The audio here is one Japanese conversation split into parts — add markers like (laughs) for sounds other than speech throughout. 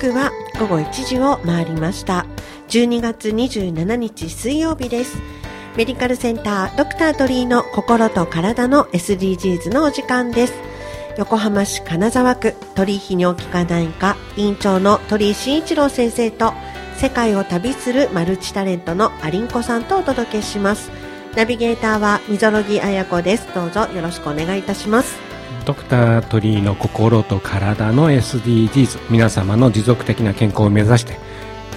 刻は午後1時を回りました。12月27日水曜日です。メディカルセンタードクター鳥居の心と体の SDGs のお時間です。横浜市金沢区鳥居泌尿器科内科院長の鳥居慎一郎先生と世界を旅するマルチタレントのアリンコさんとお届けします。ナビゲーターは溝呂木彩子です。どうぞよろしくお願いいたします。ドクター鳥居の心と体の SDGs 皆様の持続的な健康を目指して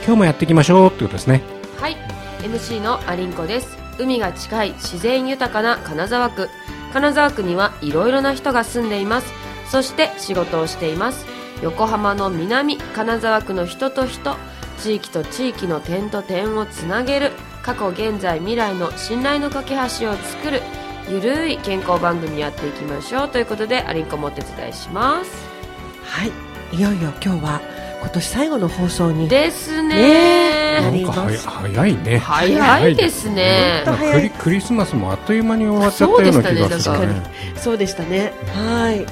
今日もやっていきましょうということですね。はい。MC のアリンコです。海が近い自然豊かな金沢区。金沢区にはいろいろな人が住んでいます。そして仕事をしています。横浜の南金沢区の人と人。地域と地域の点と点をつなげる。過去現在未来の信頼の架け橋を作る。ゆるい健康番組やっていきましょうということでアリンコもお手伝いします。はいいよいよ今日は今年最後の放送に。ですね。ねなんか早いね。早いですね。クリクリスマスもあっという間に終わっちゃったような気がするそうでね。そうでしたね。はい、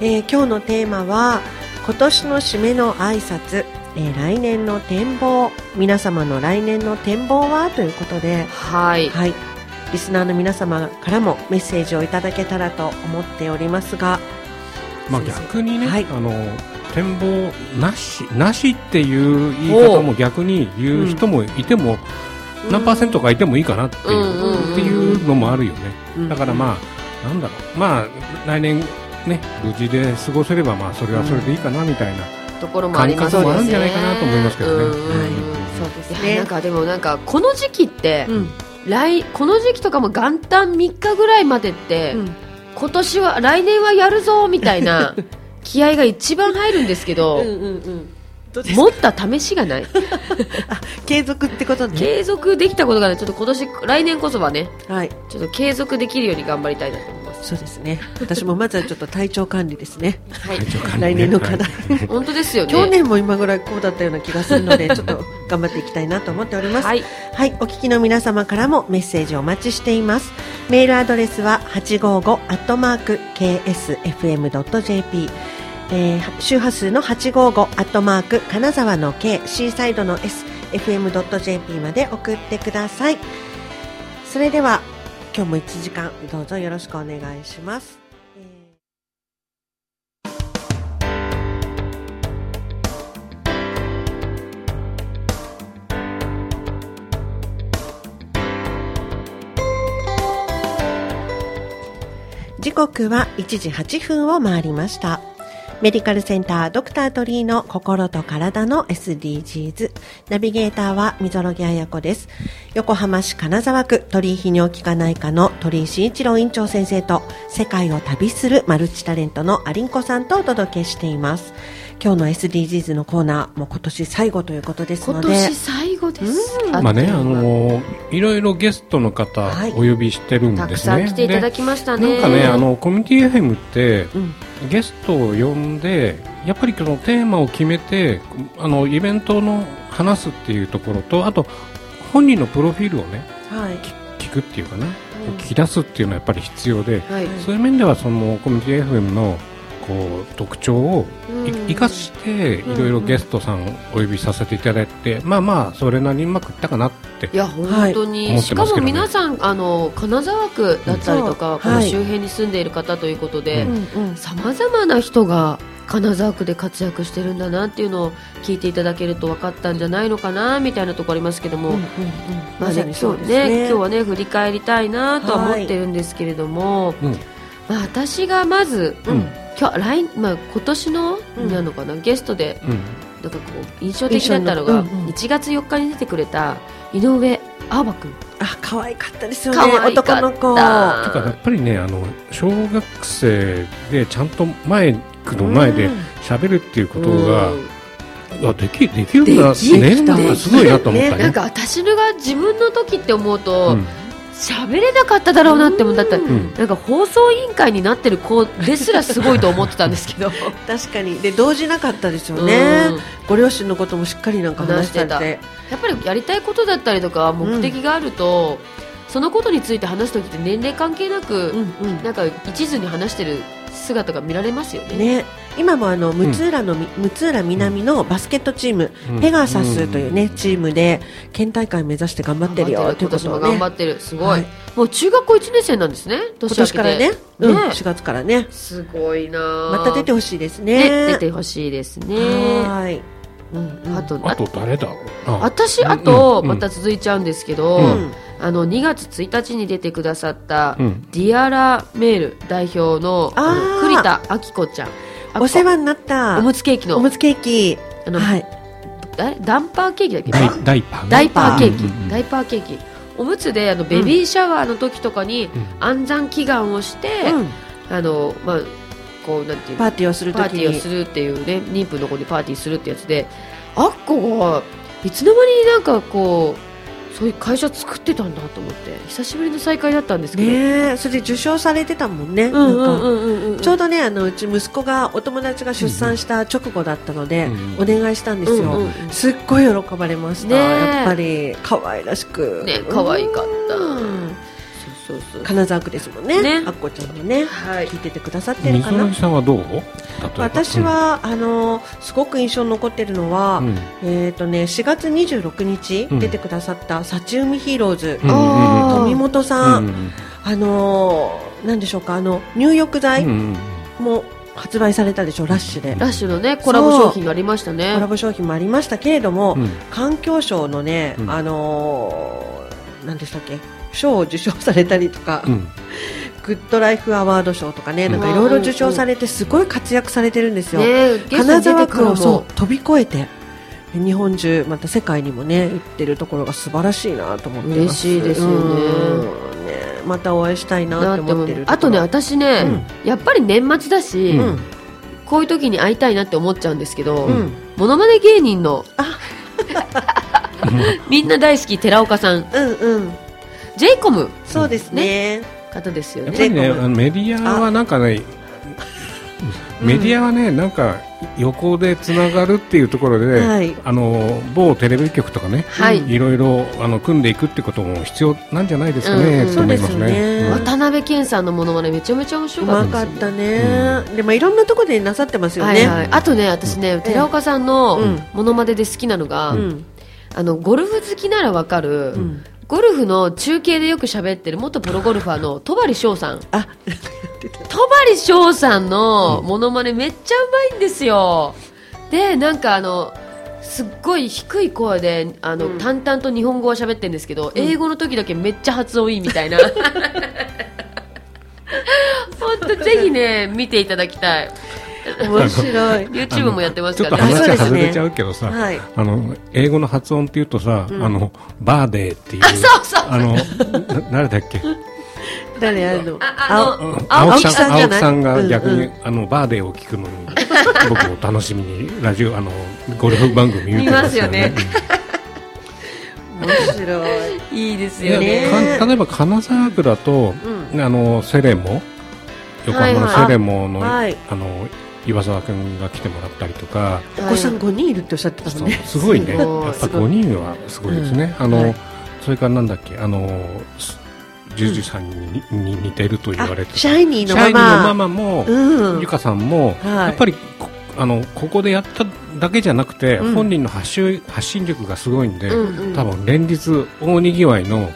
えー今日のテーマは今年の締めの挨拶、えー来年の展望。皆様の来年の展望は？ということで。はい。はいリスナーの皆様からもメッセージをいただけたらと思っておりますが。まあ逆にね、はい。あの展望なしなしっていう言い方も逆に言う人もいても、何パーセントかいてもいいかなっていう,、うんうんうんっていうのもあるよね、うんだからまあなんだろう。まあ来年ね無事で過ごせればまあそれはそれでいいかなみたいな、ところもありますよね。感覚もあるんじゃないかなと思いますけどね。そうですね。なんかでもなんかこの時期って、うん来この時期とかも元旦3日ぐらいまでって、うん。今年は来年はやるぞみたいな (laughs) 気合が一番入るんですけど、うんうんうん。持った試しがない。(laughs) 継続ってことね。継続できたことがない。ちょっと今年来年こそはねはい。ちょっと継続できるように頑張りたいなと。思そうですね。私もまずはちょっと体調管理ですね。はい。来年の課題。はい。本当ですよね。去年も今ぐらいこうだったような気がするのでちょっと頑張っていきたいなと思っております。はい。はい、お聞きの皆様からもメッセージをお待ちしています。メールアドレスは855アットマーク ksfm.jp、えー、周波数の855アットマーク金沢の K、シーサイドの S、fm.jp まで送ってください。それでは今日も1時間どうぞよろしくお願いします。えー時刻は1時8分を回りました。メディカルセンタードクター鳥居の心と体の SDGs。ナビゲーターは溝呂木彩子です。横浜市金沢区鳥居泌尿器科内科の鳥居慎一郎院長先生と世界を旅するマルチタレントのアリンコさんとお届けしています。今日の SDGs のコーナーも今年最後ということですので。今年最後です、まあね、あっといろいろゲストの方はいお呼びしてるんたくですね。さん来ていただできましたねなんかね、あのコミュニティ FM ってうんゲストを呼んで、やっぱりこのテーマを決めて、あのイベントの話すっていうところと、あと本人のプロフィールをねはい。聞くっていうかな、聞き出すっていうのはやっぱり必要で、はいそういう面ではそのコミュニティ FM のこう特徴を生かしていろいろゲストさんお呼びさせていただいて、まあまあそれなりにうまくいったかなっていや本当に、はいしかも皆さんあの金沢区だったりとか、うん。このはい。周辺に住んでいる方ということでさまざまな人が金沢区で活躍してるんだなっていうのを聞いていただけると分かったんじゃないのかなみたいなところありますけども、うんうんうん。まあねまさにそう今ですね。日ね。今日はね振り返りたいなとは思ってるんですけれども、うん。まあ、私がまず、うん今日来、まあ、今年の、うんなのかな？ゲストでうん。なんかこう印象的だったのが、うんうん。1月4日に出てくれた井上アーバ君あ、可愛かったですよね。可愛かった。男の子。とかやっぱりねあの小学生でちゃんとマイクの前で喋るっていうことが、うん。あできできるんだできねた。なんかすごいなと思ったね。なんか私のが自分の時って思ううとん喋、れなかっただろうなって思ったったなんか放送委員会になってる子 (laughs) ですらすごいと思ってたんですけど (laughs) 確かに。で、動じなかったですよねうん。ご両親のこともしっかりなんか話され話て。やっぱりやりたいことだったりとか目的があると、そのことについて話す時って年齢関係なく、うんうん。なんか一途に話してる姿が見られますよね。ね、今もあの六浦のみ、六浦南のバスケットチーム、うん。ペガサスというね、チームで県大会目指して頑張ってるよといことをね。頑張ってる。すごい、はい。もう中学校1年生なんですね今年からね、うん、ね。4月からね。すごいなまた出てほしいですね。ね出てほしいですね。はーい、うんうん、あとあと誰だあ。私あとうんまた続いちゃうんですけど、うん。あの2月1日に出てくださった、うん。ディアラメール代表のあー。栗田明子ちゃんお世話になったおむつケーキの。おむつケーキ。あの、はい。だダンパーケーキだっけ？ダイダイパーね。ダイパーケーキ、うんダイパーケーキ。おむつであのベビーシャワーの時とかに安産祈願をして、うん。あのまあこうなんていうの？パーティーをするパーティーをにするっていうね妊婦の子にパーティーするってやつであっこがいつの間になんかこうそういう会社作ってたんだと思って久しぶりの再会だったんですけど、ねえそれで受賞されてたもんね、ちょうどねあのうち息子がお友達が出産した直後だったので、うんお願いしたんですよ、すっごい喜ばれました、やっぱり可愛らしく。ね可愛かった。うんそうそう。金沢区ですもんね。ね。あっこちゃんもね、はい。聞いててくださってるかな。ぎさんはどう？私、は、あのすごく印象に残ってるのは、うん。えっ、とね4月26日うん。出てくださった幸海ヒーローズ、うん富本さん、うんうんあのーなんでしょうかあの入浴剤うんうんも発売されたでしょラッシュで、ラッシュのねコラボ商品がありましたね。コラボ商品もありましたけれども、うん。環境省のね、うん。あのー何でしたっけ賞を受賞されたりとか、うん。グッドライフアワード賞とかね、うん。なんかいろいろ受賞されてすごい活躍されてるんですよ。ね金沢区をそう飛び越えて日本中また世界にもね行ってるところが素晴らしいなと思ってます。嬉しいですよね。うん。ねまたお会いしたいななってって思ってるあとね私ね、やっぱり年末だし、うん。うんこういう時に会いたいなって思っちゃうんですけど、うん。モノマネ芸人のあ。(laughs) みんな大好き寺岡さん。うんうんジェイコム。そうですね。方ですよね。やっぱりねメディアはなんかねメディアはねなんか横でつながるっていうところで、はい。あの某テレビ局とかね、はい、いろいろあの組んでいくってことも必要なんじゃないですかうんね、うん。と思いますそうですよね。ねうん。渡辺謙さんのモノマネめちゃめちゃ面白うかったまですかったね、でもいろんなところでなさってますよね、はいはい、あとね私ね、寺岡さんのうん。モノマネで好きなのが、うん。あのゴルフ好きならわかる、うんゴルフの中継でよく喋ってる元プロゴルファーの戸張翔さん。あ戸張翔さんのモノマネめっちゃうまいんですよ。でなんかあのすっごい低い声であの、うん。淡々と日本語は喋ってるんですけど、英語の時だけめっちゃ発音いいみたいな。(laughs) 本当ぜひね見ていただきたい面白い。YouTube もやってますちょっとからねあそうですね。話外れちゃうけどさ、はい。あの英語の発音っていうとさ、あのバーデーっていうそうそうあのな誰だっけ？誰あの？ああのうん青青木さん木さんじゃない？青木さんが逆に、うん。うんあのバーデーを聞くのに僕も楽しみにラジオあのゴルフ番組見てますよね。面白い。いいですよね。例えば金沢区だと、うあのセレモ。横浜のセレモの,、はい。あの岩沢君が来てもらったりとか、お子さん5人いるっておっしゃってたもんね。すごいね。やっぱ5人はすごいですね、あの、はい。それからなんだっけあのすジュジュさん。に,、に似てると言われてあシャイニーのシャイニーのママママも、うん。ゆかさんも、はい。やっぱりこあのここでやっただけじゃなくて、うん。本人の発信発信力がすごいんで、うんうん。多分連日大にぎわいの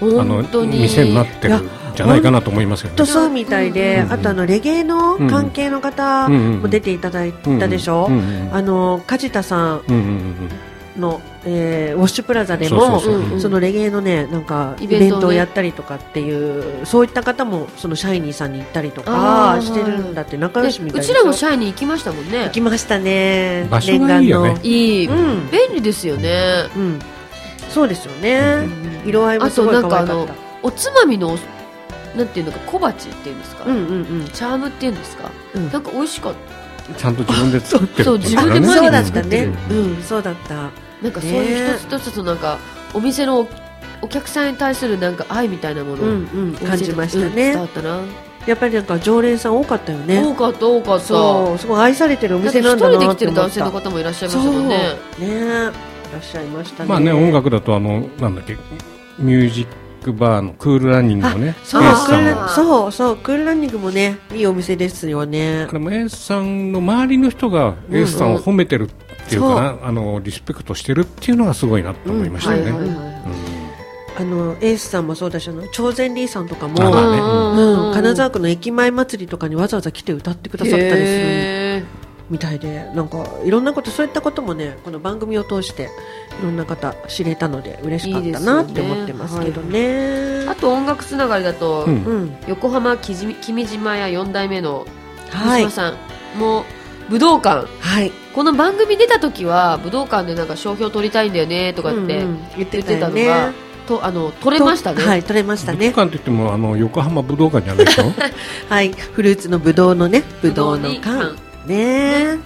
うん。あの店になってる。んじゃないかなと思いますよね。と。そうみたいで、うんあとあのレゲエの関係の方も出ていただいたでしょ、うんうんあの梶田さん。うんうんうんの、えーウォッシュプラザでもそうそうそう。うんうんそのレゲエのねなんかイイベントをやったりとかっていうそういった方もそのシャイニーさんに行ったりとかしてるんだって仲良しみたいですようちらもシャイニー行きましたもんね。行きましたね。場所がいいよね。念願の。いい、うん。便利ですよね、うん。そうですよね、色合いもあすごいとなんかあの可愛かったおつまみのおなんていうのか小鉢っていうんですか、うんうんうん。チャームっていうんですか、うん。なんか美味しかった。ちゃんと自分で作ってる。そう自分でそうだ毎日ったね。ううんそうだった。なんかそういう一つ一つのなんかお店のおお客さんに対するなんか愛みたいなものを、うんうん感じましたうん伝わねったな、やっぱりなんか常連さん多かったよね。多かった多かった。そうすごい愛されてるおだって一店なんだ人で来てるなって思った男性の方もいらっしゃいましたもんね。ね。いらっしゃいましたね。まあね音楽だとあのなんだっけミュージックバーのクールランニングのねエーそうそうそうクールランニングもねいいお店ですよねこれもエースさんの周りの人がエースさんを褒めてるっていうかな、あのリスペクトしてるっていうのがすごいなと思いましたよね。はいはいはい。あのエースさんもそうだしあの超前リーさんとかも、あまあね。うん金沢区の駅前祭りとかにわざわざ来て歌ってくださったりするへみたいでなんかいろんなことそういったこともねこの番組を通していろんな方知れたので嬉しかったなって思ってますけどね。ーあと音楽つながりだと、うん。うん横浜きじみ君島屋4代目のはい。三島さんも武道館。はい。この番組出た時は武道館でなんか商標取りたいんだよねとかって言ってたのが、とあの取れましたね、とはい取れましたね。武道館といってもあの横浜武道館じゃないでしょ？(laughs) はい。フルーツのぶどうのねぶどうのに缶ね。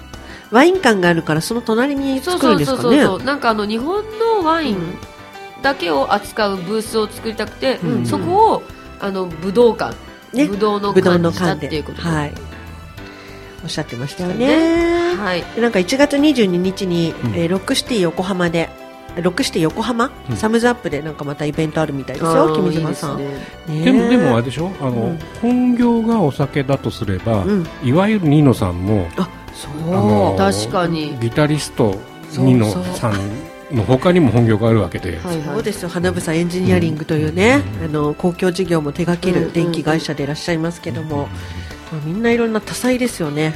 ワイン缶があるからその隣にそう作るんそうそうですかねそう。なんかあの日本のワインだけを扱うブースを作りたくて、うん。そこをあの武道館、ね。武道のぶどうの缶にしたっていうことで。はい。おっしゃってましたよね。はい。でなんか1月22日に、うん。えーロックシティ横浜でロックシティ横浜、うん。サムズアップでなんかまたイベントあるみたいですあよー君島さん。いいですね。ねでもでもあれでしょ？あの、うん。本業がお酒だとすれば、うん。いわゆるニノさんもあそう。確かに。ギタリストニノさんの他にも本業があるわけで、はいはいそうですよ。花房エンジニアリングというね、あの公共事業も手掛ける電気会社でいらっしゃいますけども、まあみんないろんな多彩ですよね、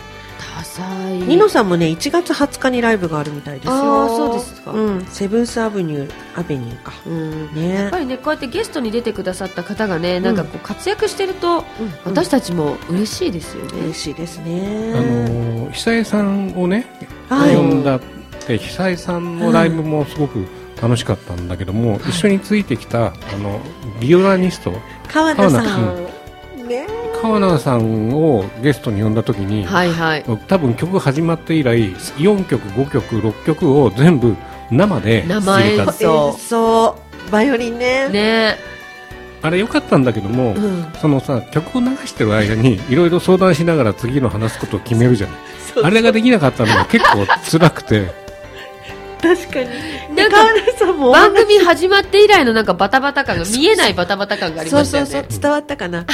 ニノさんもね1月20日にライブがあるみたいですよ。あーそうですか。うん、セブンスアベニューアベニューか。うん。ね。やっぱりねこうやってゲストに出てくださった方がね、なんかこう活躍してるとうん。私たちも嬉しいですよね、嬉しいですあねの久江さんをね、はい。呼んだって久江さんのライブもすごく楽しかったんだけども、一緒についてきたあのビオラニスト川田さ川ん、ね川名さんをゲストに呼んだ時に、はいはい。多分曲始まって以来4曲5曲6曲を全部生で生演奏演奏バイオリンね。ね。あれ良かったんだけども、うん。そのさ曲を流してる間にいろいろ相談しながら次の話すことを決めるじゃない。そうあれができなかったのが結構辛くて。確かに。なんか川田さんもお話番組始まって以来のなんかバタバタ感が見えないバタバタ感がありそうそうましたよね。そう伝わったかな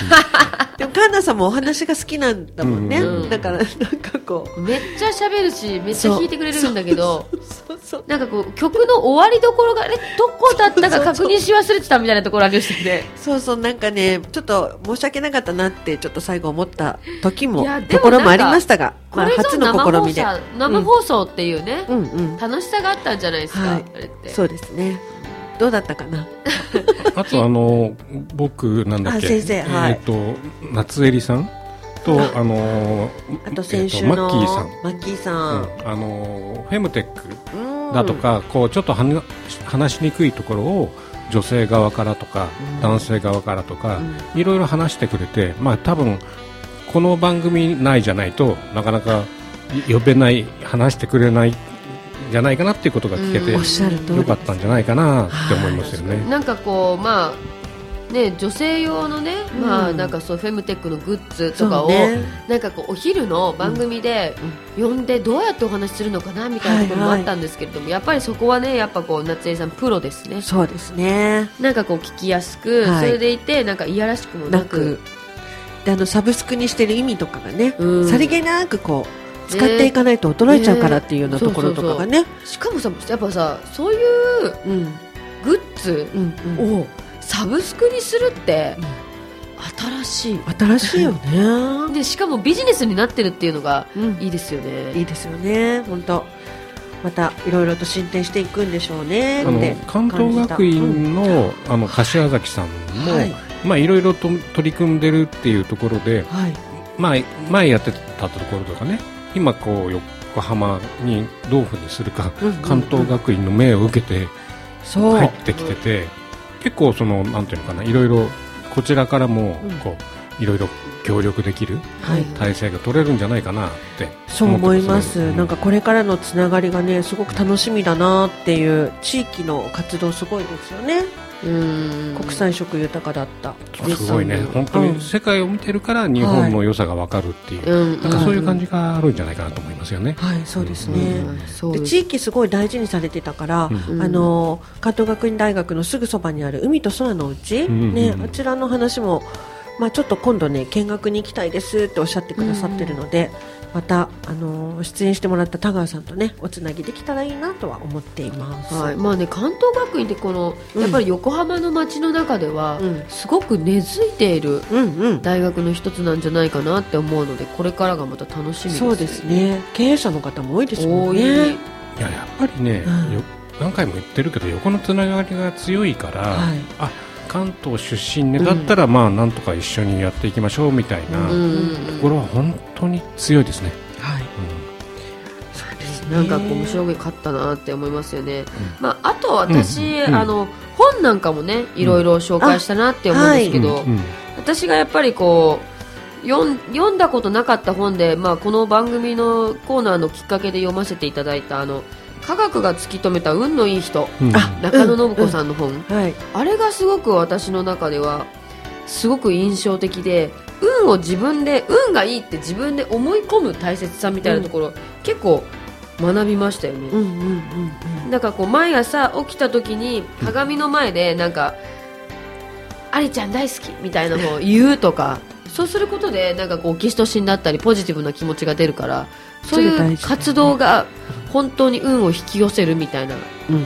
でも川田さんもお話が好きなんだもんね、うんだからなんかこう。めっちゃ喋るしめっちゃ弾いてくれるんだけどそうそうなんかこう曲の終わりどころがあれどこだったか確認し忘れてたみたいなところありましたよね。そうそうなんかねちょっと申し訳なかったなってちょっと最後思った時もところもありましたが、まあ、初のぞ生放試みで。送生放送っていうね、うんうん。楽しさがあったんじゃないですか、はい。あれって。そうですね。どうだったかな？(laughs) あとあの僕なんだっけ？あ先生はい。えっ、と夏襟さん？とああのあと先週えーマッキーさん。マッキーさうんん、あのフェムテックうん。だとか、こうちょっとはな話しにくいところを女性側からとか、うん。男性側からとか、うん。いろいろ話してくれて、まあ多分この番組内じゃないとなかなか呼べない話してくれないんじゃないかなっていうことが聞けて、うんおっしゃる通り。よかったんじゃないかなって思いますよね。なんかこうまあね女性用のね、うん。まあなんかそうフェムテックのグッズとかを、ね。なんかこうお昼の番組で呼んでどうやってお話しするのかなみたいなところもあったんですけれども、やっぱりそこはねやっぱこう夏江さんプロですね。そうですね。なんかこう聞きやすく、はい。それでいてなんかいやらしくもなく。なく。であのサブスクにしてる意味とかがね、うん。さりげなくこう使っていかないと衰えちゃうからっていうよう。なところとかがねしかもさやっぱさそういううん。グッズうんうん。をサブスクにするって新しい。新しいよね、(laughs) でしかもビジネスになってるっていうのがうん。いいですよね。いいですよね。本当。またいろいろと進展していくんでしょうね。あの関東学院の,、あの柏崎さんも、はい。まあいろいろと取り組んでるっていうところで、はい。まあ、前やってたところとかね今こう横浜にどういうふうにするか、うんうん関東学院の命を受けて入ってきてて、結構そのなんていうのかないろいろこちらからもうん。こういろいろ協力できるはい。体制が取れるんじゃないかなってそう思います、ねなんかこれからのつながりがねすごく楽しみだなっていう地域の活動すごいですよね。うん国際色豊かだった。すごいね。本当に世界を見てるから日本の良さが分かるっていう、うん。なんかそういう感じがあるんじゃないかなと思いますよね。はいそうですね、うん。地域すごい大事にされてたから、うん。あの関東学院大学のすぐそばにある海と空のうち、ん。ねうん。あちらの話も、まあ、ちょっと今度ね見学に行きたいですっておっしゃってくださってるので、またあの出演してもらった田川さんとねおつなぎできたらいいなとは思っています。はい。まあね、関東学院ってこの、うん。やっぱり横浜の街の中では、うん。すごく根付いている大学の一つなんじゃないかなって思うのでこれからがまた楽しみです。そうですね。経営者の方も多いですもんね。いややっぱりね、うん。よ何回も言ってるけど横のつながりが強いから、はい。あ関東出身ねだったらまあなんとか一緒にやっていきましょうみたいなところは本当に強いですね。はい。うそうですね。なんかこう面白かったなって思いますよね、まあ、あと私、うん。あの本なんかもねいろいろ紹介したなって思うんですけど、私がやっぱりこう読ん読んだことなかった本で、まあ、この番組のコーナーのきっかけで読ませていただいたあの科学が突き止めた運のいい人。うん。あ中野信子さんの本、はい。あれがすごく私の中ではすごく印象的で運を自分で運がいいって自分で思い込む大切さみたいなところ、結構学びましたよね、うんうんうんうん。なんかこう毎朝起きた時に鏡の前でなんか「ありちゃん大好き」みたいなのを言うとかそうすることでなんかこうオキシトシンだったりポジティブな気持ちが出るからそういう活動が本当に運を引き寄せるみたいなうんうん。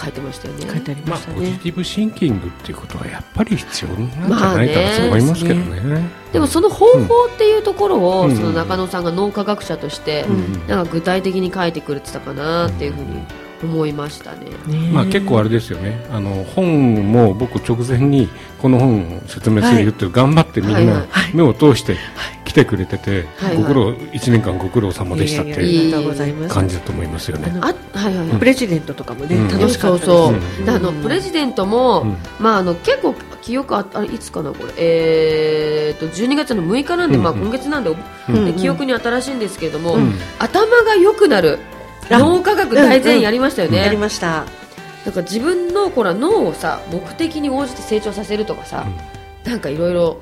書いてましたよね。書いてありまあ、ましたね。ポジティブシンキングっていうことはやっぱり必要なんじゃないかなと思いますけどね。でもその方法っていうところを、うん。その中野さんが脳科学者として、うん。なんか具体的に書いてくれてたかなっていうふうに思いましたね。ねまあ結構あれですよね。あの本も僕直前にこの本を説明するって頑張ってみんなはいはい。目を通して来てくれててはいはい。ご苦労一年間ご苦労様でしたっていやありがとうございます。感じだと思いますよね。あはいはいはい。プレジデントとかもね、うん。楽しかったです。そうそう。あのプレジデントも、うん。まあ、あの結構記憶ああれいつかなこれ、えー、と12月の6日なんで、うんまあ、今月なんで、うんで記憶に新しいんですけれども、うん。頭が良くなる。あ脳科学大全やりましたよね、やりました。なんか自分のこら脳をさ目的に応じて成長させるとかさ、なんかいろいろ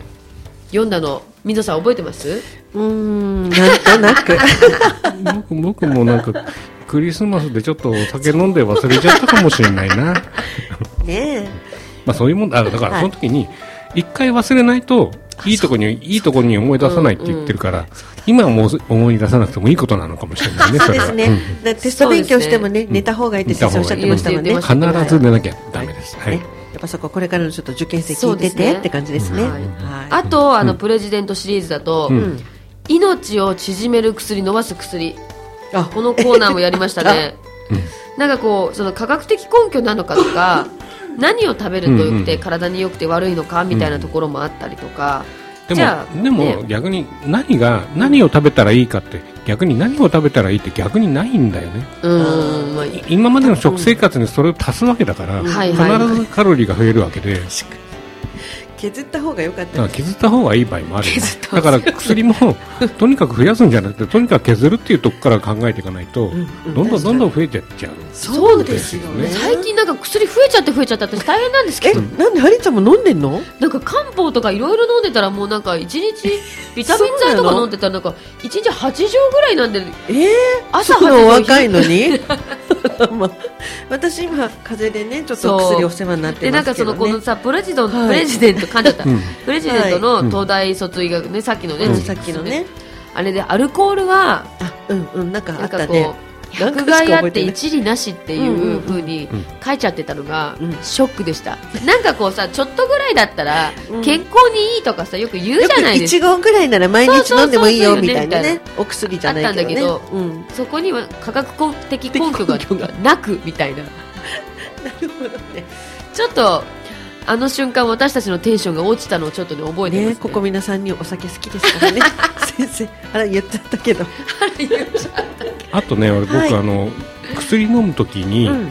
読んだのみぞさん覚えてます？うーん、なんとなく。僕 (laughs) 僕もなんかクリスマスでちょっとお酒飲んで忘れちゃったかもしれないな。ねまあそういうもんだ。だからその時に一回忘れないといいとこにいいとこに思い出さないって言ってるから、今はもう思い出さなくてもいいことなのかもしれないね。そうれはですね。だテスト勉強してもね、ん寝た方がいいって先生おっしゃってましたもんね。必ず寝なきゃダメです。はい。ねやっぱそここれからのちょっと受験生聞いてそうですねてって感じですね。はいはいあとあの、プレジデントシリーズだと、うん命を縮める薬伸ばす薬あこのコーナーもやりましたね (laughs) なんかこうその科学的根拠なのかとか何を食べるとよくて、体に良くて悪いのかみたいなところもあったりとか、でもでもね逆に何が何を食べたらいいかって逆に何を食べたらいいって逆にないんだよね。うーんまあい今までの食生活にそれを足すわけだから、必ずカロリーが増えるわけで。削った方が良かったです。だから削った方がいい場合もあるよね。だから薬も (laughs) とにかく増やすんじゃなくてとにかく削るっていうところから考えていかないと、うんどんどんどんどん増えていっちゃう。そうですよね。最近なんか薬増えちゃって増えちゃって私大変なんですけえど、なんでハリーちゃんも飲んでんの？なんか漢方とかいろいろ飲んでたらもうなんか1日ビタミン剤とか飲んでたらなんか1日8錠ぐらいなんでえー、朝その8錠若いのに？(laughs) (laughs) まあ私今風邪でねちょっと薬お世話になってでなんかますけどね。そのこのさプレジドン、はいプレジデント噛んじゃった、うん。プレジデントの東大卒医学ね、さっきのね、うん。さっきのね。あれでアルコールはあうんうんなんかあなんかこう、ったねなん百かしか害あって一理なしっていう風にうん書いちゃってたのがうん。ショックでした、なんかこうさちょっとぐらいだったらうん。健康にいいとかさよく言うじゃないです1か合ぐらいなら毎日飲んでもいいよみたいなね。お薬じゃないけどね。あったんだうん。そこには科学的根拠が根拠が。なくみたいな。(laughs) なるほどね。ちょっとあの瞬間私たちのテンションが落ちたのをちょっとね覚えてます、ね。ねここ皆さんにお酒好きですからね。(laughs) 先生あら言っちゃったけど。あとね俺僕、はい。あの薬飲むときに、うんうん。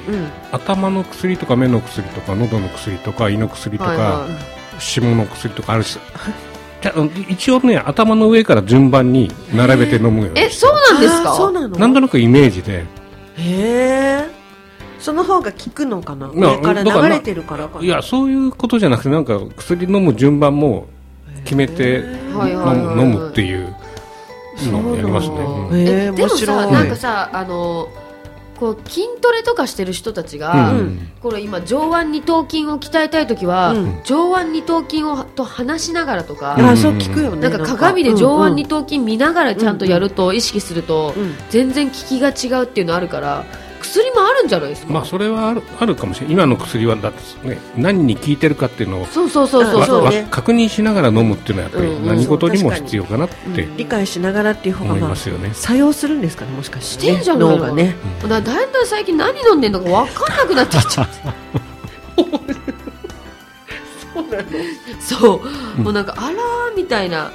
頭の薬とか目の薬とか喉の薬とか胃の薬とか、はいは下の薬とかあるし。じゃあ一応ね頭の上から順番に並べて飲むようにえそうなんですか？あーそうなの？なんとなくイメージで。へえその方が効くのかな？まあ上から流れてるからかな？いやそういうことじゃなくてなんか薬飲む順番も決めて飲むっていうのをやりますね、うんへえでもさなんかさあのこう筋トレとかしてる人たちが、うん。これ今上腕二頭筋を鍛えたい時は、うん。上腕二頭筋をと話しながらとか、あそう聞くよねなんか鏡で上腕二と頭筋見ながらちゃんとやると意識するとうん。全然効きが違うっていうのあるから薬もあるんじゃないですか、まあそれはあるあるかもしれない。今の薬はだって、ね、何に効いてるかっていうのをそうそうそうそうわそう。そうねわ確認しながら飲むっていうのはやっぱうんうんり何事にも必要かなって。理解しながらっていう方が思いまあますよね。作用するんですかね？もしかして。ね。してん。じゃないのねだからだんだん最近何飲んでんのか分かんなくなってきちゃって。(laughs) そう、う。んもうなんかあらーみたいな、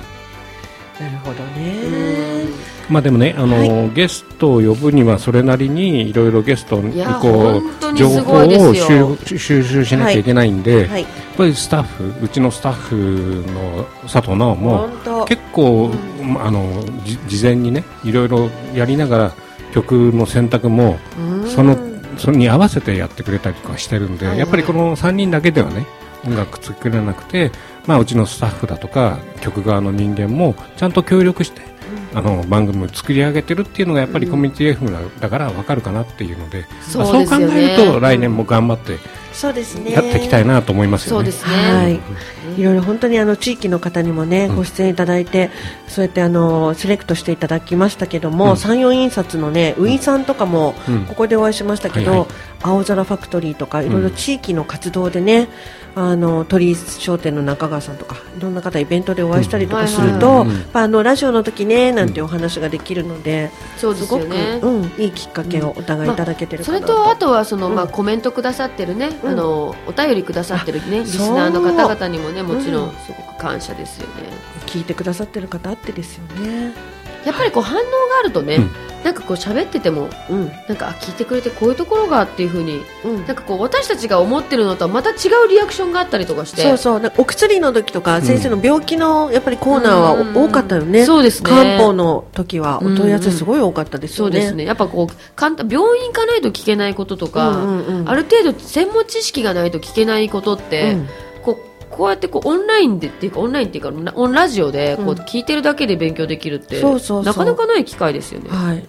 なるほどうねん。まあでもね、あの、はゲストを呼ぶにはそれなりにいろいろゲストにこう情報をよ。収収集しなきゃいけないんで、はい。やっぱりスタッフうちのスタッフの佐藤直も結構、あのじ事前にねいろいろやりながら曲の選択もうん。そのそれに合わせてやってくれたりとかしてるんで、はいはい。やっぱりこの3人だけではね音楽作れなくて、まあ、うちのスタッフだとか曲側の人間もちゃんと協力してあの番組を作り上げてるっていうのがやっぱりコミュニティ FM だだから分かるかなっていうので、まあそう考えると来年も頑張ってそうですね。やっていきたいなと思いますよね。そうですね、はい。いろいろ本当にあの地域の方にもね、うん。ご出演いただいてそうやってあのセレクトしていただきましたけども、うん。山陽印刷のねウィさんとかもうん。ここでお会いしましたけど、はいはい。青空ファクトリーとかいろいろ地域の活動でね、あの鳥居商店の中川さんとかいろんな方イベントでお会いしたりとかすると、あのラジオの時ねなんてお話ができるので、そうですすごく、よね、うん、いいきっかけをお互いいただけてるかなと、それとあとはその、うん。まあ、コメントくださってるね、うん。あのお便りくださってるねリスナーの方々にもねもちろうんんすごく感謝ですよね、聞いてくださってる方あってですよね。やっぱりこう反応があるとね、うんなんかこう喋っててもうんなんかあ聞いてくれてこういうところがっていうふうにうん。なんかこう私たちが思ってるのとはまた違うリアクションがあったりとかして。そうそう。お薬の時とか、ん。先生の病気のやっぱりコーナーはうん。お多かったよね。そうですね。漢方の時はお問い合わせすごい多かったですよね。そうですね。やっぱこう簡単病院行かないと聞けないこととか、うんうんうん。ある程度専門知識がないと聞けないことって、うん。こうこうやってこうオンラインでっていうかオンラインっていうかなオンラジオでこううん。聞いてるだけで勉強できるって、そうそうそう。なかなかない機会ですよね。はい。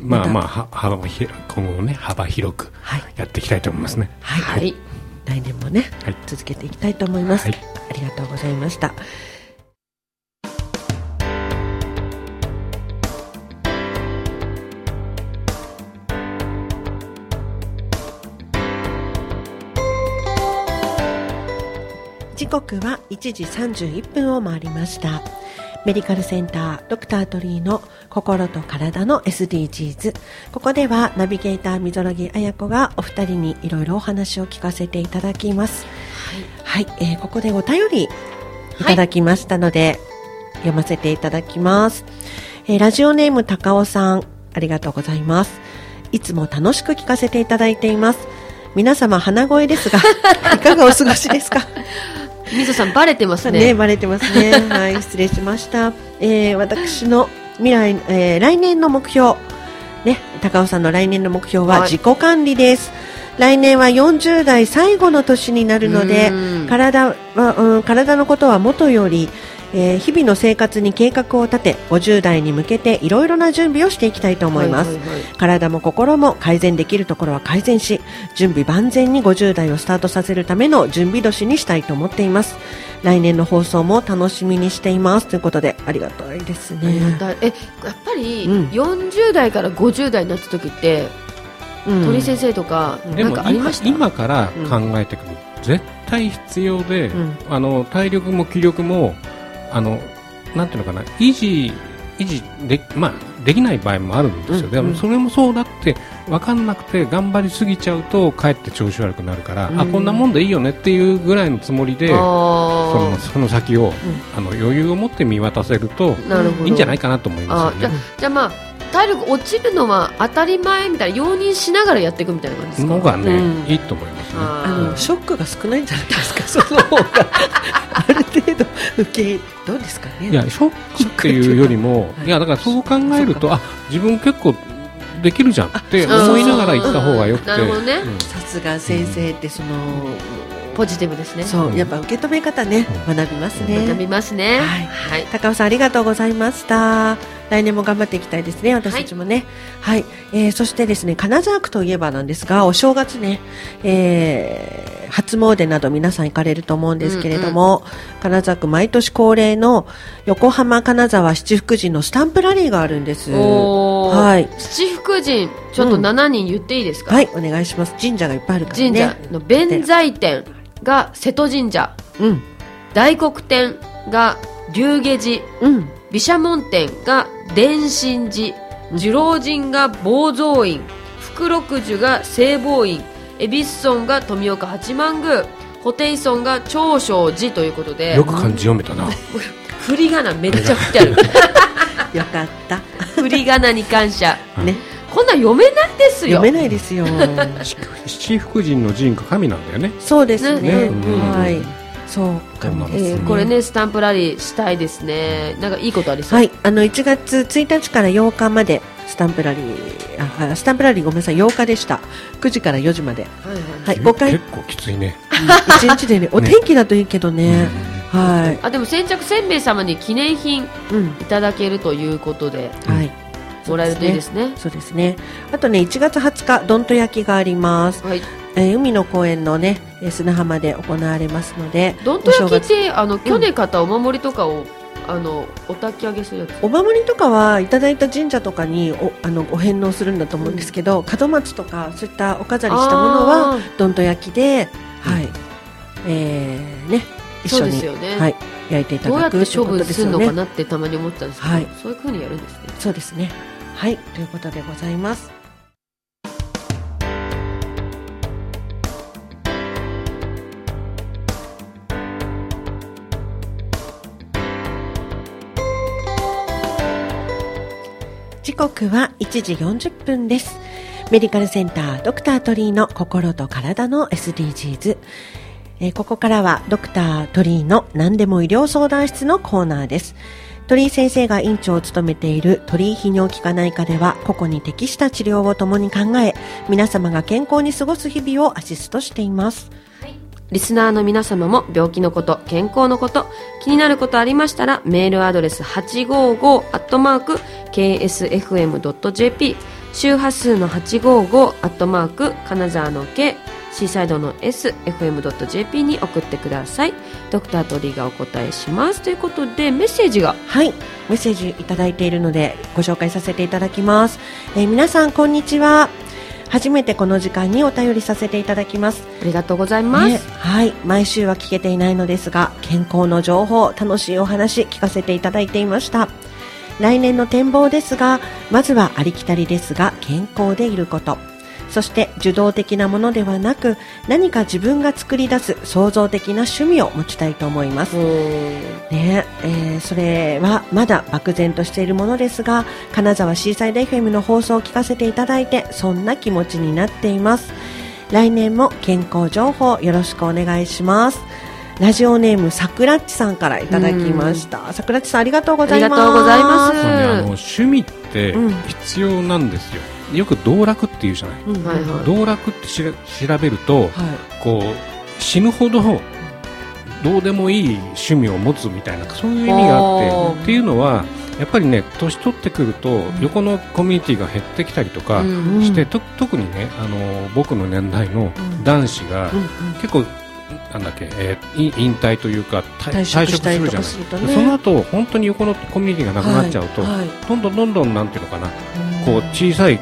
まあまあは幅ひ今後もね幅広くはい。やっていきたいと思いますね。はい。はい、来年もね、はい続けていきたいと思います。はいありがとうございました。時刻は1時31分を回りました。メディカルセンタードクタートリーの心と体の SDGs。ここではナビゲーター溝木彩子がお二人にいろいろお話を聞かせていただきます。はい、えーここでお便りいただきましたので、読ませていただきます。えーラジオネーム高尾さん、ありがとうございます。いつも楽しく聞かせていただいています。皆様鼻声ですが、(laughs) いかがお過ごしですか？みぞさんバレてますね。ね、バレてますね。(laughs) はい、失礼しました。えー私の未来、えー来年の目標、ね、高尾さんの来年の目標ははい自己管理です。来年は40代最後の年になるのでうん、体は、うん、体のことはもとより、えー日々の生活に計画を立て、50代に向けていろいろな準備をしていきたいと思います。はいはいはい。体も心も改善できるところは改善し準備万全に50代をスタートさせるための準備年にしたいと思っています。来年の放送も楽しみにしています。ということでありがたいですね。えやっぱりうん。40代から50代になった時って、うん。鳥先生とかなんかありました？今から考えてくる、絶対必要で、ん。あの体力も気力もあのなんていうのかな維持維持で,、まあ、できない場合もあるんですよ、うんでもそれもそうだって分かんなくて頑張りすぎちゃうとかえって調子悪くなるから、うん。あこんなもんでいいよねっていうぐらいのつもりでそのあその先を、あの余裕を持って見渡せるとあなるほど。いいんじゃないかなと思いあますよね。じゃあ。じゃあまあ体力落ちるのは当たり前みたいな容認しながらやっていくみたいな感じですか？のがね、うん。いいと思いますね。ああのショックが少ないんじゃないですか？その方が。(laughs) ある程度受けどうですかね？いやショックっていうよりも、いやだからそう考えると、あ自分結構できるじゃんって思いながら行った方がよくて、さすが先生ってその、ポジティブですね。そうやっぱ受け止め方ね、学びますね、学びますね。はい。はい。高尾さんありがとうございました来年も頑張っていきたいですね私たちもね。はい、えーそしてですね金沢区といえばなんですがお正月ね、えー初詣など皆さん行かれると思うんですけれども、金沢区毎年恒例の横浜金沢七福神のスタンプラリーがあるんです。はい。七福神ちょっとうん。7人言っていいですか、はいお願いします。神社がいっぱいあるからね。神社。の弁財天が瀬戸神社。うん。大黒天が龍下寺。うん毘沙門天が伝心寺寿老神が宝蔵院福禄寿が聖望院恵比寿村が富岡八幡宮布袋村が長生寺ということでよく漢字読めたな。(laughs) 振り仮名めっちゃ振ってある。(laughs) よかった。振り仮名に感謝。ね。こんなん読めないですよ。読めないですよ。(laughs) 七福神の神が神なんだよね。そうですね。ね。うん。はいそうえーこれねスタンプラリーしたいですね。なんかいいことありそう、はい、あの1月1日から8日までスタンプラリーああスタンプラリーごめんなさい。8日でした。9時から4時まで。はいはいはい。5回結構きついね。1日でね (laughs) お天気だといいけどね。はあでも先着1000名様に記念品い、うん。いただけるということで。はいもらえるといいですね。そうですね。あとね1月20日どんと焼きがあります、はい。えー海の公園のねえー砂浜で行われますのでどんと焼きってあの去年買ったお守りとかを、あのお焚き上げするやつ。お守りとかはいただいた神社とかにおあのご返納するんだと思うんですけど、門松とかそういったお飾りしたものはどんと焼きで、はい、えー、ね、一緒に、ですよね、はい、焼いていたどうやってだくということ処分ですよね。するのかなってたまに思ったんですけど、はいそういうふうにやるんですねそうですね。はい、ということでございます。時刻は1時40分です。メディカルセンタードクタートリーの心と体の SDGs。えーここからはドクタートリーの何でも医療相談室のコーナーです。鳥居先生が院長を務めている鳥居泌尿器科内科では個々に適した治療を共に考え皆様が健康に過ごす日々をアシストしていますリスナーの皆様も病気のこと、健康のこと、気になることありましたら、メールアドレス 855-ksfm.jp、周波数の 855- 金沢の K、シーサイドの S-FM.jp に送ってください。ドクタートリーがお答えします。ということで、メッセージが。はいメッセージいただいているのでご紹介させていただきます、えー皆さんこんにちは初めてこの時間にお便りさせていただきますありがとうございます。ねはい毎週は聞けていないのですが健康の情報楽しいお話聞かせていただいていました来年の展望ですがまずはありきたりですが健康でいることそして受動的なものではなく何か自分が作り出す創造的な趣味を持ちたいと思います。ねえーそれはまだ漠然としているものですが金沢シーサイド FM の放送を聞かせていただいてそんな気持ちになっています。来年も健康情報よろしくお願いします。ラジオネームさくらっちさんからいただきました。さくらっちさんありがとうございます。ありがとうございます。の趣味ってうん。必要なんですよ、よく道楽っていうじゃない、うん。はいはい。道楽ってしら調べるとはい。こう死ぬほどどうでもいい趣味を持つみたいなそういう意味があってっていうのはやっぱりね年取ってくると横のコミュニティが減ってきたりとかうん。して、と特にねあの僕の年代のうん。男子がうんうん。結構なんだっけ、えーい引退というか退退職すするじゃない。その後本当に横のコミュニティがなくなっちゃうと、はいはい。どんどんどんどんなんていうのかな。うん。こう小さい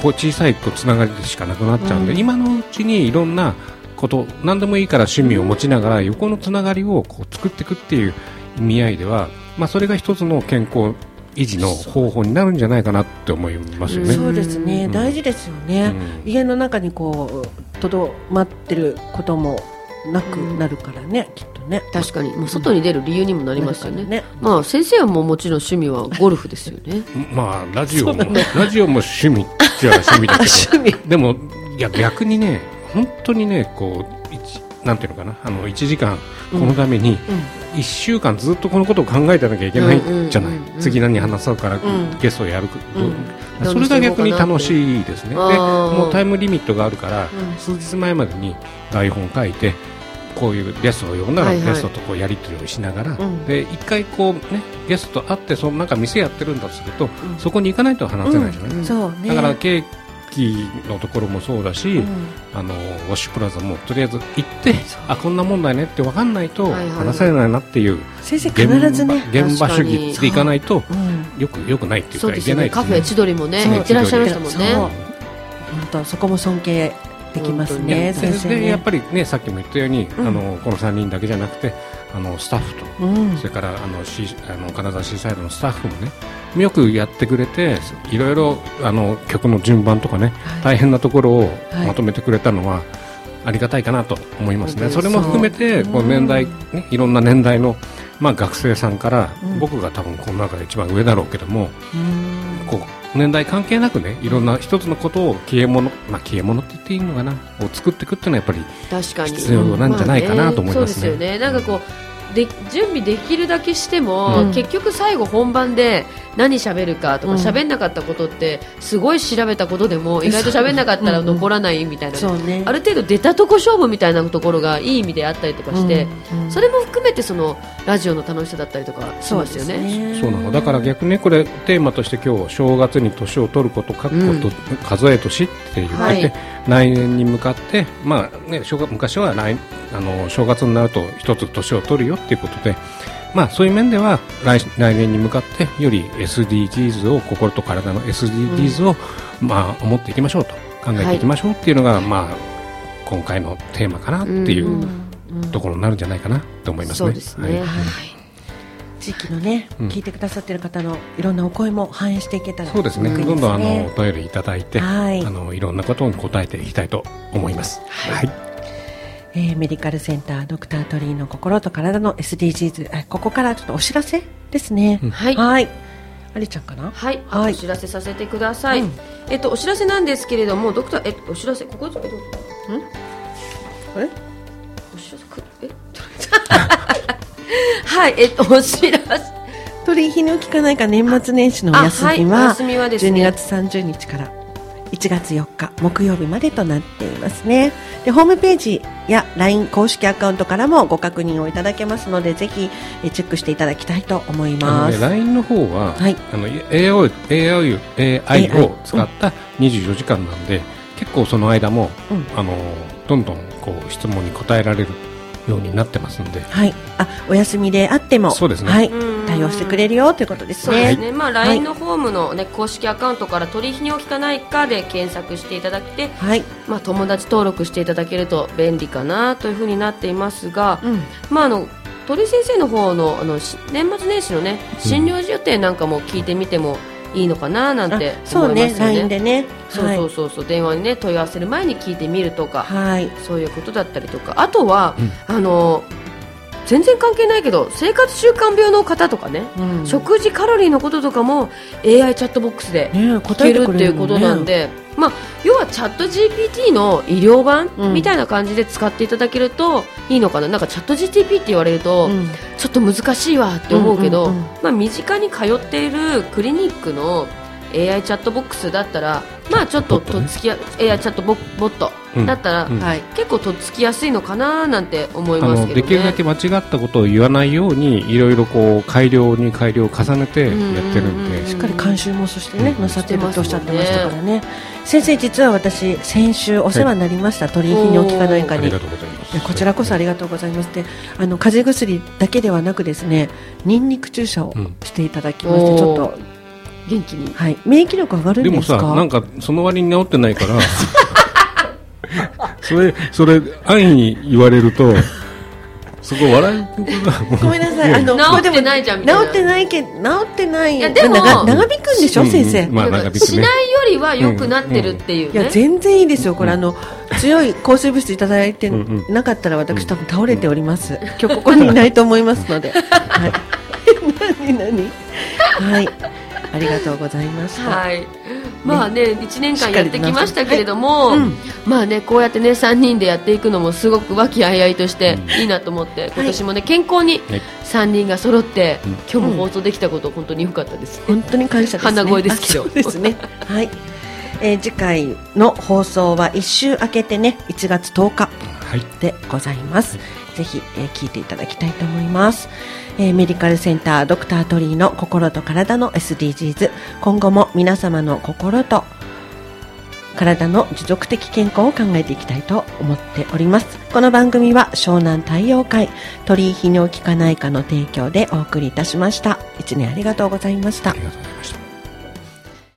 こう小さいつながりでしかなくなっちゃうんで、うん。今のうちにいろんなこと何でもいいから趣味を持ちながら横のつながりをこう作っていくっていう意味合いでは、まあ、それが一つの健康維持の方法になるんじゃないかなって思いますよね。そうですね、うん。大事ですよね、うん。家の中にこうとどまってることもなくなるからね、きっとね。確かに、もう外に出る理由にもなりますよね。なるまあ先生はもうもちろん趣味はゴルフですよね。(laughs) まあラジオも、ラジオも趣味っちゃ趣味だけど。(laughs) 趣味。でもいや逆にね本当にねこう一なんていうのかな。あの1時間このために、1週間ずっとこのことを考えてなきゃいけないじゃない、うんうんうんうん次何話そうから、ん。ゲストをやる、うん。それが逆に楽しいですね。でもうタイムリミットがあるから、うん。数日前までに台本書いてこういうゲストを呼んだら、はいはい。ゲストとこうやり取りをしながら、ん。で一回こうねゲストと会ってそのなんか店やってるんだとすると、そこに行かないと話せないじゃない、うん。そうね。だからケーキのところもそうだし、うん。あのウォッシュプラザもとりあえず行ってあこんなもんだよねって分かんないとはいはい話せないなっていう先生現場,、必ずね、現場主義で行かないとう。ん、よくよくないっていうかそうですよいけないカフェ千鳥もねそう行ってらっしゃいましたもんね。本当そこも尊敬できます本ねで先生ね。でやっぱりねさっきも言ったように、うん。あのこの3人だけじゃなくてあのスタッフとうん。それからあのシあの金沢シーサイドのスタッフもねよくやってくれていろいろあの曲の順番とかね大変なところをはい。まとめてくれたのはありがたいかなと思いますね、それも含めてこう年代、ね、いろんな年代の、まあ、学生さんから、うん。僕が多分この中で一番上だろうけどもうん。こう年代関係なくねいろんな一つのことを消え物、まあ、消え物って言っていいのかなを作っていくっていうのはやっぱり確かに。必要なんじゃないかなと思いますね。あそうですよね。なんかこうで準備できるだけしても、うん。結局最後本番で何喋るかとかうん。喋んなかったことってすごい調べたことでも意外と喋んなかったら残らないみたいな、そうね。ある程度出たとこ勝負みたいなところがいい意味であったりとかして、うんうん。それも含めてそのラジオの楽しさだったりとかしますよね。そうなのだから逆にねこれテーマとして今日正月に年を取ること書くこと、うん。数え年って言ってて、はい。来年に向かって、まあね、正月昔は来あの正月になると一つ年を取るよっていうことで、まあ、そういう面では来来年に向かってより SDGs を心と体の SDGs を、まあ、思っていきましょうと考えていきましょうっていうのが、まあ、今回のテーマかなっていううんところになるんじゃないかなと思いますね。そうですね。はいはい地域のね、うん聞いてくださってる方のいろんなお声も反映していけたらそうですね。いいどんどんあのお便りいただいて、はいあのいろんなことに答えていきたいと思います。はい。えーメディカルセンタードクタートリーの心と体の SDGs あここからちょっとお知らせですね、うん。はい。はい。ありちゃんかな？はい、はい。お知らせさせてください。うん。えっとお知らせなんですけれども、ドクターえっとお知らせここでえっとえお知らせくえ？(laughs) はい。えっとお知らせ。(laughs) 鳥居日の効かないか年末年始のお休みあはい。おは休みはですね。12月30日から1月4日木曜日までとなっていますね。でホームページや LINE 公式アカウントからもご確認をいただけますのでぜひえチェックしていただきたいと思います。LINE の方は、はい。あの AI, AI, AI を使った24時間なんで、結構その間も、うん。あのどんどんこう質問に答えられるようになってますんで、はい。あお休みであってもそうですね。はい。うん。対応してくれるよということですそうでね。すね、まあ、LINE のホームの、ね公式アカウントから取引に起きかないかで検索していただいて、はい、まあ、友達登録していただけると便利かなというふうになっていますが、うん。まあ、あの鳥居先生の方のあのし年末年始のね診療所予定なんかも聞いてみてもいいのかななんて思いますよね。でね。そうそうそうそう、電話にね問い合わせる前に聞いてみるとか、はい。そういうことだったりとか。あとは、あの全然関係ないけど生活習慣病の方とかね、うん。食事カロリーのこととかも AI チャットボックスでね聞けるっていうことなんで、まあ、要はチャット GPT の医療版、うん。みたいな感じで使っていただけるといいのかな？なんかチャット GTP って言われると、うん。ちょっと難しいわって思うけど、うんうんうん。まあ、身近に通っているクリニックの AI チャットボックスだったら、まあ、ちょっととっつきや、AI チャットボボットうん。だったら、うん。はい。結構とっつきやすいのかななんて思いあますけどね。のできるだけ間違ったことを言わないようにいろいろこう改良に改良を重ねてやってるんうんうん。うんで、しっかり監修もそしてね、うん。なさってるとおっしゃってましたからね。先生実は私先週お世話になりました、鳥居泌尿器科内科に。こちらこそありがとうございます。であの風邪薬だけではなくですねニンニク注射をうんしていただきまして、おー。ちょっと、元気にはい、免疫力上がるんでもですかさ、なんかその割に治ってないから、(laughs) それ、それ、安易に言われると、そこ笑うことがもうごめんなさい、あの、治ってこれでもないじゃんみたいな治ってないけど、治ってない。いやでも長長引くんでしょ、うん先生。まあだから長引くねしないよりは良くなってるっていうね。いや、全然いいですよ。これ、あの、強い抗生物質いただいてなかったら、私多分倒れております。今日ここにいないと思いますので。(laughs) はい。何 (laughs) 何？はい。ありがとうございました。はい。まあね1年間やってきましたけれども、はいうんまあねこうやってね3人でやっていくのもすごく和気あいあいとしていいなと思って、今年もね健康にはい3人が揃って、うん今日も放送できたこと本当に良かったです、本当に感謝です、ね。鼻声ですけどあそうですね。はい。えー次回の放送は一週明けてね、1月10日はいでございます。ぜひ、えー聞いていただきたいと思います。えーメディカルセンタードクタートリーの心と体の SDGs。今後も皆様の心と体の持続的健康を考えていきたいと思っております。この番組は湘南太陽会鳥居泌尿器科内科の提供でお送りいたしました。一年ありがとうございましたあり。がとうございました